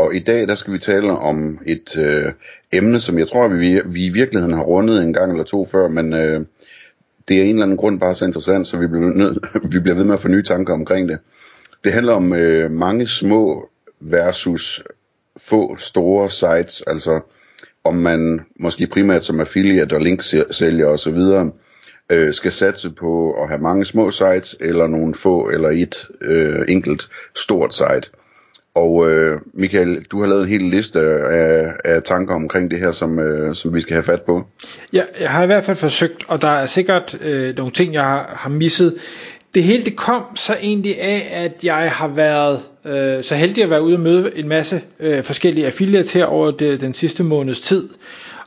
Og i dag der skal vi tale om et øh, emne, som jeg tror, vi, vi i virkeligheden har rundet en gang eller to før, men øh, det er en eller anden grund bare så interessant, så vi bliver, nød, vi bliver ved med at få nye tanker omkring det. Det handler om øh, mange små versus få store sites, altså om man måske primært som affiliate og linksælger osv., øh, skal satse på at have mange små sites, eller nogle få, eller et øh, enkelt stort site. Og øh, Michael, du har lavet en hel liste af, af tanker omkring det her, som, øh, som vi skal have fat på. Ja, jeg har i hvert fald forsøgt, og der er sikkert øh, nogle ting, jeg har, har misset. Det hele det kom så egentlig af, at jeg har været øh, så heldig at være ude og møde en masse øh, forskellige affiliates her over det, den sidste måneds tid.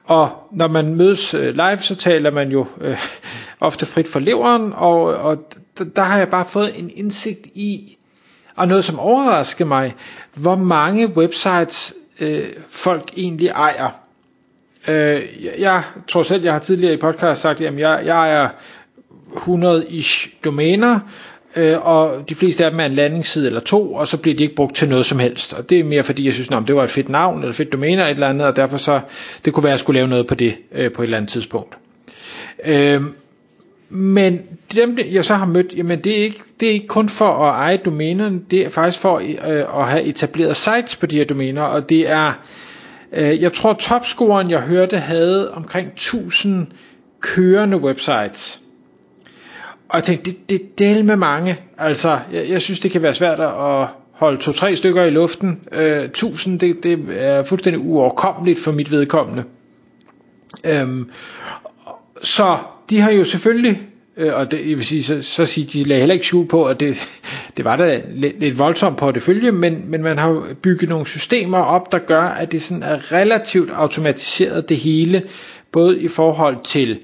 Og når man mødes øh, live, så taler man jo øh, ofte frit for leveren, og, og der har jeg bare fået en indsigt i, og noget som overraskede mig, hvor mange websites øh, folk egentlig ejer. Øh, jeg tror selv, jeg har tidligere i podcast sagt, at jeg, jeg ejer 100-ish domæner, øh, og de fleste af dem er en landingsside eller to, og så bliver de ikke brugt til noget som helst. Og det er mere fordi, jeg synes, at det var et fedt navn, eller fedt domæne eller et eller andet, og derfor så, det kunne være, at jeg skulle lave noget på det øh, på et eller andet tidspunkt. Øh, men dem, jeg så har mødt, jamen det er ikke, det er ikke kun for at eje domænerne, det er faktisk for øh, at have etableret sites på de her domæner, og det er, øh, jeg tror topscoren, jeg hørte, havde omkring 1000 kørende websites. Og jeg tænkte, det, det del med mange. Altså, jeg, jeg synes, det kan være svært at holde to-tre stykker i luften. Øh, 1000, det, det er fuldstændig uoverkommeligt for mit vedkommende. Øhm, så de har jo selvfølgelig, øh, og det, jeg vil sige, så, så sige, de lagde heller ikke skjul på, at det, det var da lidt, lidt voldsomt på det følge, men, men man har bygget nogle systemer op, der gør, at det sådan er relativt automatiseret det hele, både i forhold til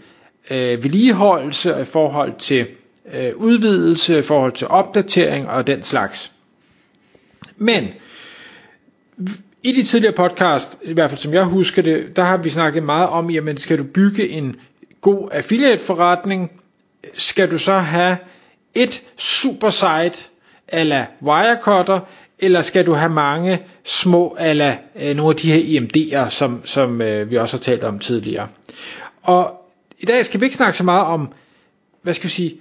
øh, vedligeholdelse og i forhold til øh, udvidelse, i forhold til opdatering og den slags. Men i de tidligere podcast, i hvert fald som jeg husker det, der har vi snakket meget om, jamen skal du bygge en god affiliate forretning, skal du så have et super site ala Wirecutter, eller skal du have mange små ala øh, nogle af de her IMD'er, som, som øh, vi også har talt om tidligere. Og i dag skal vi ikke snakke så meget om, hvad skal vi sige,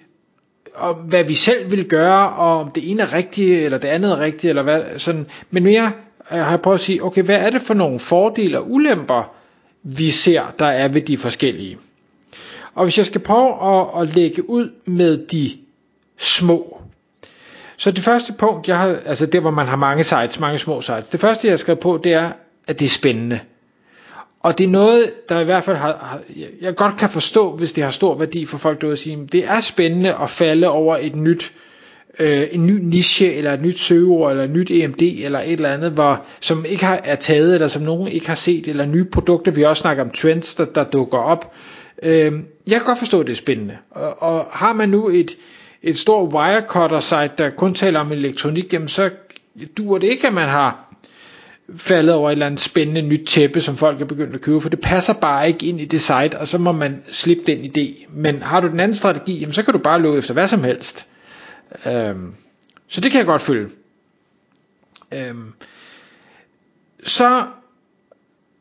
om hvad vi selv vil gøre, og om det ene er rigtigt, eller det andet er rigtigt, eller hvad, sådan, men mere øh, har jeg prøvet at sige, okay, hvad er det for nogle fordele og ulemper, vi ser, der er ved de forskellige. Og hvis jeg skal prøve at, at lægge ud med de små. Så det første punkt, jeg har, altså det hvor man har mange sites, mange små sites. Det første jeg har skrevet på, det er, at det er spændende. Og det er noget, der i hvert fald har, har jeg godt kan forstå, hvis det har stor værdi for folk derude at sige, det er spændende at falde over et nyt, øh, en ny niche, eller et nyt søgeord, eller et nyt EMD, eller et eller andet, hvor, som ikke har, er taget, eller som nogen ikke har set, eller nye produkter, vi også snakker om trends, der, der dukker op, Øh, jeg kan godt forstå, at det er spændende. Og, og har man nu et, et stort wirecutter site, der kun taler om elektronik, jamen så duer det ikke, at man har faldet over et eller andet spændende nyt tæppe, som folk er begyndt at købe, for det passer bare ikke ind i det site, og så må man slippe den idé. Men har du den anden strategi, jamen så kan du bare løbe efter hvad som helst. Øhm, så det kan jeg godt følge. Øhm, så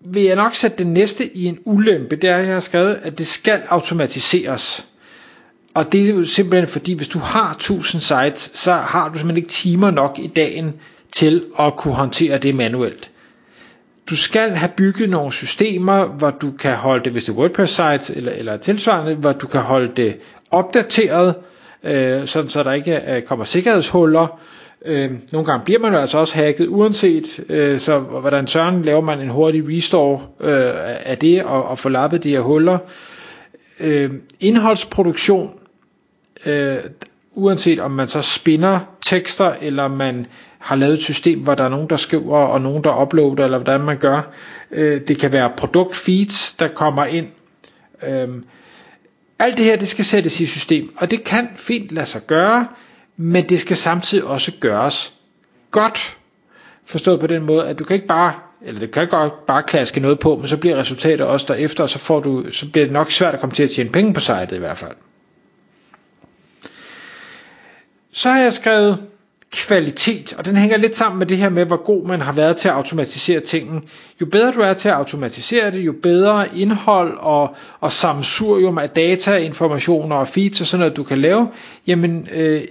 vil jeg nok sætte det næste i en ulempe, det er, at jeg har skrevet, at det skal automatiseres. Og det er jo simpelthen fordi, hvis du har 1000 sites, så har du simpelthen ikke timer nok i dagen til at kunne håndtere det manuelt. Du skal have bygget nogle systemer, hvor du kan holde det, hvis det er WordPress site eller, eller tilsvarende, hvor du kan holde det opdateret, øh, sådan så der ikke øh, kommer sikkerhedshuller, Øh, nogle gange bliver man jo altså også hacket, uanset øh, så hvordan søren laver man en hurtig restore øh, af det og, og få lappet de her huller. Øh, indholdsproduktion, øh, uanset om man så spinder tekster, eller man har lavet et system, hvor der er nogen, der skriver, og nogen, der uploader, eller hvordan man gør. Øh, det kan være produktfeeds, der kommer ind Øh, alt det her, det skal sættes i system, og det kan fint lade sig gøre, men det skal samtidig også gøres godt. Forstået på den måde, at du kan ikke bare, eller det kan godt bare klaske noget på, men så bliver resultatet også derefter, og så, får du, så bliver det nok svært at komme til at tjene penge på sitet i hvert fald. Så har jeg skrevet kvalitet, og den hænger lidt sammen med det her med, hvor god man har været til at automatisere tingene. Jo bedre du er til at automatisere det, jo bedre indhold og, og samsurium af data, informationer og feeds og sådan noget, du kan lave, jamen øh,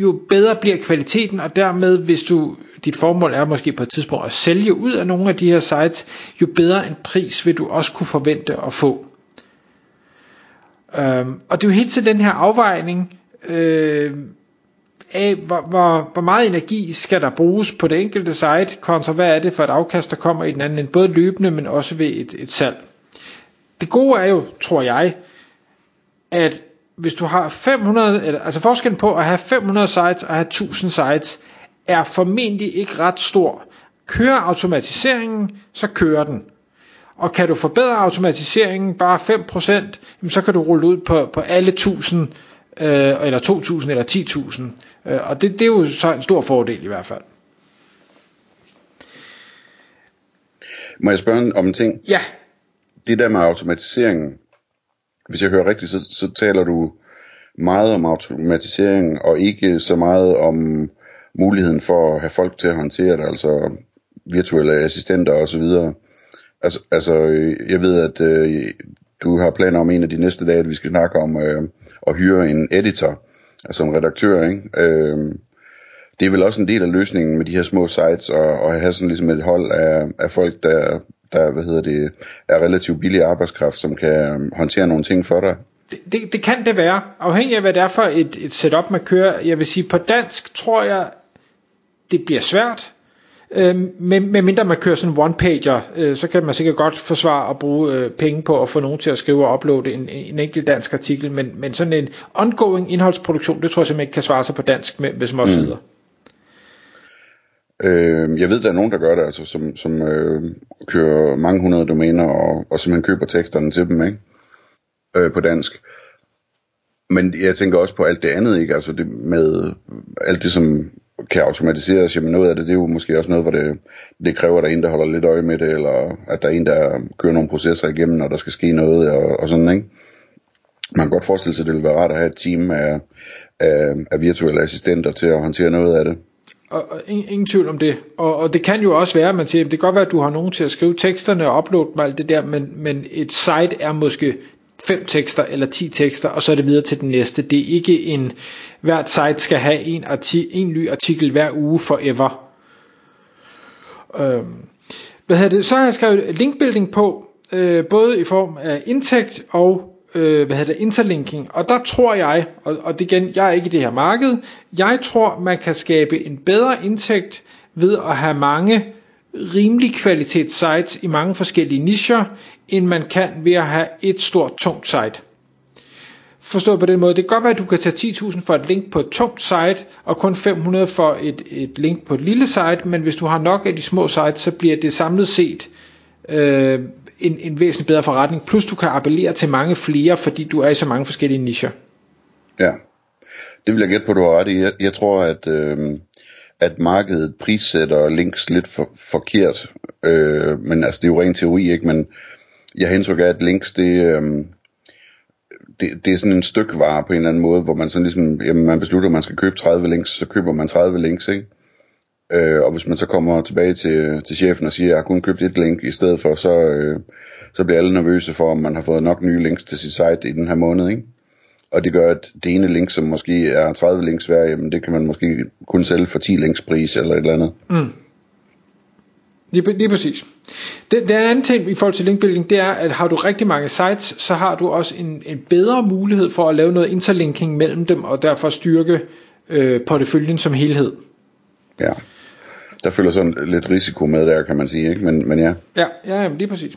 jo bedre bliver kvaliteten, og dermed, hvis du dit formål er måske på et tidspunkt at sælge ud af nogle af de her sites, jo bedre en pris vil du også kunne forvente at få. Øhm, og det er jo helt til den her afvejning, øh, af, hvor, hvor, hvor meget energi skal der bruges på det enkelte site, kontra hvad er det for et afkast, der kommer i den anden ende, både løbende, men også ved et, et salg. Det gode er jo, tror jeg, at hvis du har 500, eller, altså forskellen på at have 500 sites og have 1000 sites, er formentlig ikke ret stor. Kører automatiseringen, så kører den. Og kan du forbedre automatiseringen bare 5%, så kan du rulle ud på, på alle 1000 øh, eller 2.000 eller 10.000. Øh, og det, det er jo så en stor fordel i hvert fald. Må jeg spørge om en ting? Ja. Det der med automatiseringen, hvis jeg hører rigtigt, så, så taler du meget om automatisering, og ikke så meget om muligheden for at have folk til at håndtere det, altså virtuelle assistenter og så videre. Altså, altså øh, jeg ved, at øh, du har planer om en af de næste dage, at vi skal snakke om øh, at hyre en editor, altså en redaktør, ikke? Øh, det er vel også en del af løsningen med de her små sites, og, og have sådan ligesom et hold af, af folk, der, der hvad hedder det, er relativt billig arbejdskraft, som kan øhm, håndtere nogle ting for dig. Det, det, det kan det være, afhængig af hvad det er for et, et setup man kører. Jeg vil sige, på dansk tror jeg, det bliver svært, Øh, med, med mindre man kører sådan en one-pager, øh, så kan man sikkert godt forsvare at bruge øh, penge på at få nogen til at skrive og uploade en, en enkelt dansk artikel, men, men sådan en ongoing indholdsproduktion, det tror jeg simpelthen ikke kan svare sig på dansk med, med små mm. Øh, jeg ved, der er nogen, der gør det, altså, som, som øh, kører mange hundrede domæner og, og simpelthen køber teksterne til dem, ikke? Øh, på dansk. Men jeg tænker også på alt det andet, ikke? Altså det med alt det, som kan automatiseres, jamen noget af det, det er jo måske også noget, hvor det, det kræver, at der er en, der holder lidt øje med det, eller at der er en, der kører nogle processer igennem, når der skal ske noget, og, og sådan, ikke? Man kan godt forestille sig, at det ville være rart at have et team af, af, af virtuelle assistenter til at håndtere noget af det. Og, og ingen, ingen tvivl om det. Og, og det kan jo også være, at man siger, det kan godt være, at du har nogen til at skrive teksterne og uploade dem alt det der, men, men et site er måske fem tekster eller ti tekster, og så er det videre til den næste. Det er ikke en, hvert site skal have en, arti, en ny artikel hver uge forever. Øhm, hvad hedder det? Så har jeg skrevet linkbuilding på, øh, både i form af indtægt og øh, hvad hedder det, interlinking. Og der tror jeg, og, og det igen, jeg er ikke i det her marked, jeg tror, man kan skabe en bedre indtægt ved at have mange rimelig kvalitet sites i mange forskellige nischer, end man kan ved at have et stort tungt site. Forstået på den måde, det kan godt være, at du kan tage 10.000 for et link på et tungt site, og kun 500 for et, et link på et lille site, men hvis du har nok af de små sites, så bliver det samlet set øh, en, en væsentlig bedre forretning, plus du kan appellere til mange flere, fordi du er i så mange forskellige nischer. Ja, det vil jeg gætte på, du har ret i. Jeg, jeg tror, at, øh, at markedet prissætter links lidt for, forkert, øh, men altså det er jo ren teori, ikke? men jeg har indtryk af, at links, det, øh, det, det er sådan en stykvare på en eller anden måde, hvor man sådan ligesom, jamen man beslutter, at man skal købe 30 links, så køber man 30 links, ikke? Øh, og hvis man så kommer tilbage til, til chefen og siger, at jeg har kun købt et link i stedet for, så, øh, så bliver alle nervøse for, om man har fået nok nye links til sit site i den her måned, ikke? Og det gør, at det ene link, som måske er 30 links værd, jamen det kan man måske kun sælge for 10 links pris eller et eller andet. Mm. Lige, lige præcis. Den, den anden ting i forhold til linkbuilding, det er, at har du rigtig mange sites, så har du også en, en bedre mulighed for at lave noget interlinking mellem dem, og derfor styrke øh, porteføljen som helhed. Ja, der følger sådan lidt risiko med der, kan man sige, ikke? Men, men ja. Ja, ja jamen, lige præcis.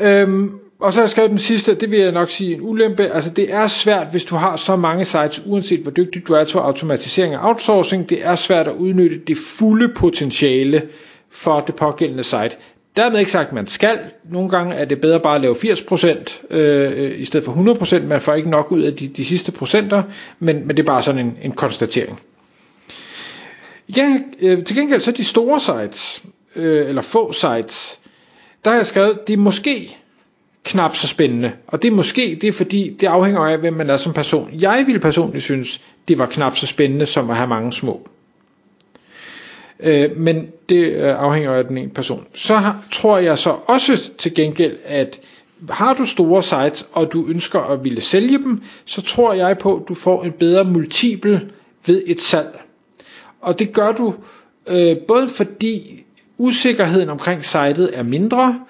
Øhm, og så har jeg skrevet den sidste, det vil jeg nok sige en ulempe. Altså det er svært, hvis du har så mange sites, uanset hvor dygtig du er til automatisering og outsourcing, det er svært at udnytte det fulde potentiale for det pågældende site. Dermed ikke sagt, at man skal. Nogle gange er det bedre bare at lave 80% øh, i stedet for 100%. Man får ikke nok ud af de, de sidste procenter, men, men det er bare sådan en, en konstatering. Igen, øh, til gengæld så de store sites, øh, eller få sites, der har jeg skrevet, det er måske knap så spændende. Og det er måske, det er fordi, det afhænger af, hvem man er som person. Jeg ville personligt synes, det var knap så spændende, som at have mange små. Øh, men det øh, afhænger af den ene person. Så har, tror jeg så også til gengæld, at har du store sites, og du ønsker at ville sælge dem, så tror jeg på, at du får en bedre multiple ved et salg. Og det gør du øh, både fordi usikkerheden omkring sitet er mindre,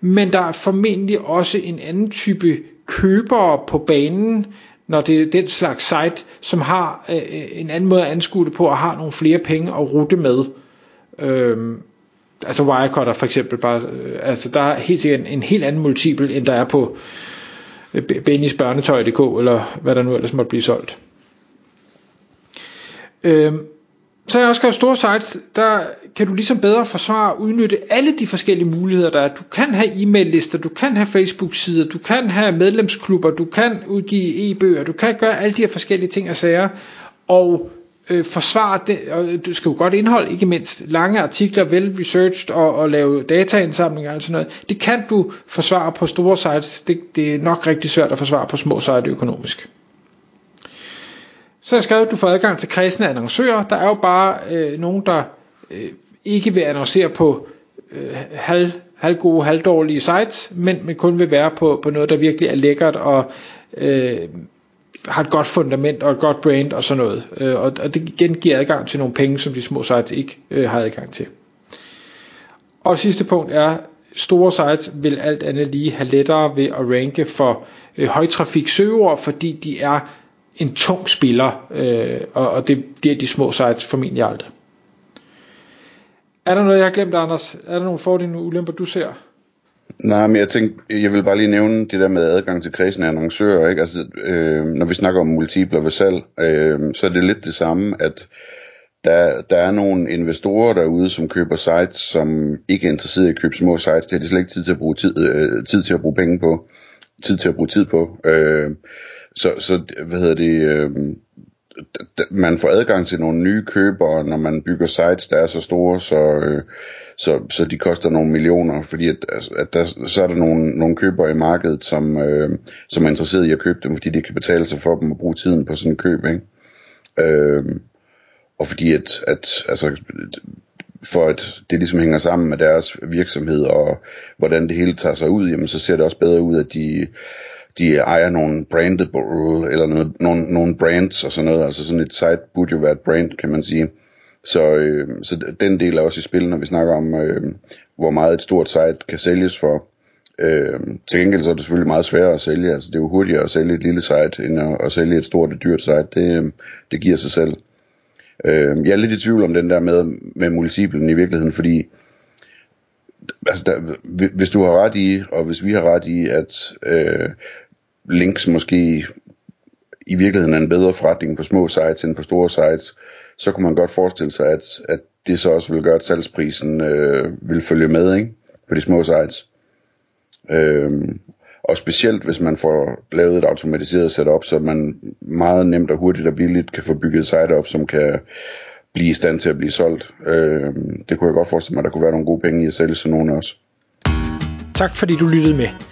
men der er formentlig også en anden type købere på banen, når det er den slags site, som har øh, en anden måde at anskue det på, og har nogle flere penge at rute med. Øhm, altså Wirecutter for eksempel, bare, øh, altså der er helt sikkert en, en helt anden multiple, end der er på øh, Bennys børnetøj.dk, eller hvad der nu ellers måtte blive solgt. Øhm, så jeg også skrevet store sites, der kan du ligesom bedre forsvare og udnytte alle de forskellige muligheder, der er. Du kan have e-mail-lister, du kan have Facebook-sider, du kan have medlemsklubber, du kan udgive e-bøger, du kan gøre alle de her forskellige ting og sager, og øh, forsvare det, og øh, du skal jo godt indhold, ikke mindst lange artikler, vel researched og, og lave dataindsamlinger og sådan noget. Det kan du forsvare på store sites, det, det er nok rigtig svært at forsvare på små sites økonomisk. Så har jeg skrevet, at du får adgang til kredsende annoncører. Der er jo bare øh, nogen, der øh, ikke vil annoncere på øh, halv, halvgode, halvdårlige sites, men, men kun vil være på, på noget, der virkelig er lækkert og øh, har et godt fundament og et godt brand og sådan noget. Øh, og, og det igen giver adgang til nogle penge, som de små sites ikke øh, har adgang til. Og sidste punkt er, store sites vil alt andet lige have lettere ved at ranke for øh, højtrafik søgeord, fordi de er en tung spiller, øh, og, og det bliver de små sites formentlig aldrig. Er der noget, jeg har glemt, Anders? Er der nogle fordele og ulemper, du ser? Nej, men jeg tænkte, jeg vil bare lige nævne det der med adgang til kredsen af annoncører. Ikke? Altså, øh, når vi snakker om multipler ved salg, øh, så er det lidt det samme, at der, der er nogle investorer derude, som køber sites, som ikke er interesseret i at købe små sites. Det har de slet ikke tid til at bruge, tid, øh, tid til at bruge penge på. Tid til at bruge tid på. Øh, så, så hvad hedder det, øh, man får adgang til nogle nye købere, når man bygger sites, der er så store, så, øh, så, så de koster nogle millioner, fordi at, altså, at der, så er der nogle, nogle købere i markedet, som, øh, som er interesseret i at købe dem, fordi det kan betale sig for dem at bruge tiden på sådan en køb, ikke? Øh, og fordi at, at altså, for at det ligesom hænger sammen med deres virksomhed, og hvordan det hele tager sig ud, jamen så ser det også bedre ud, at de de ejer nogle brandable, eller noget, nogle, nogle brands og sådan noget. Altså sådan et site burde jo være et brand, kan man sige. Så, øh, så den del er også i spil, når vi snakker om, øh, hvor meget et stort site kan sælges for. Øh, til gengæld så er det selvfølgelig meget sværere at sælge. Altså det er jo hurtigere at sælge et lille site, end at, at sælge et stort og dyrt site. Det, øh, det giver sig selv. Øh, jeg er lidt i tvivl om den der med, med multiplen i virkeligheden, fordi altså der, hvis du har ret i, og hvis vi har ret i, at øh, links måske i virkeligheden er en bedre forretning på små sites end på store sites, så kunne man godt forestille sig, at, at det så også vil gøre, at salgsprisen øh, vil følge med ikke? på de små sites. Øhm, og specielt hvis man får lavet et automatiseret setup, så man meget nemt og hurtigt og billigt kan få bygget et site op, som kan blive i stand til at blive solgt. Øhm, det kunne jeg godt forestille mig, at der kunne være nogle gode penge i at sælge sådan nogle også. Tak fordi du lyttede med.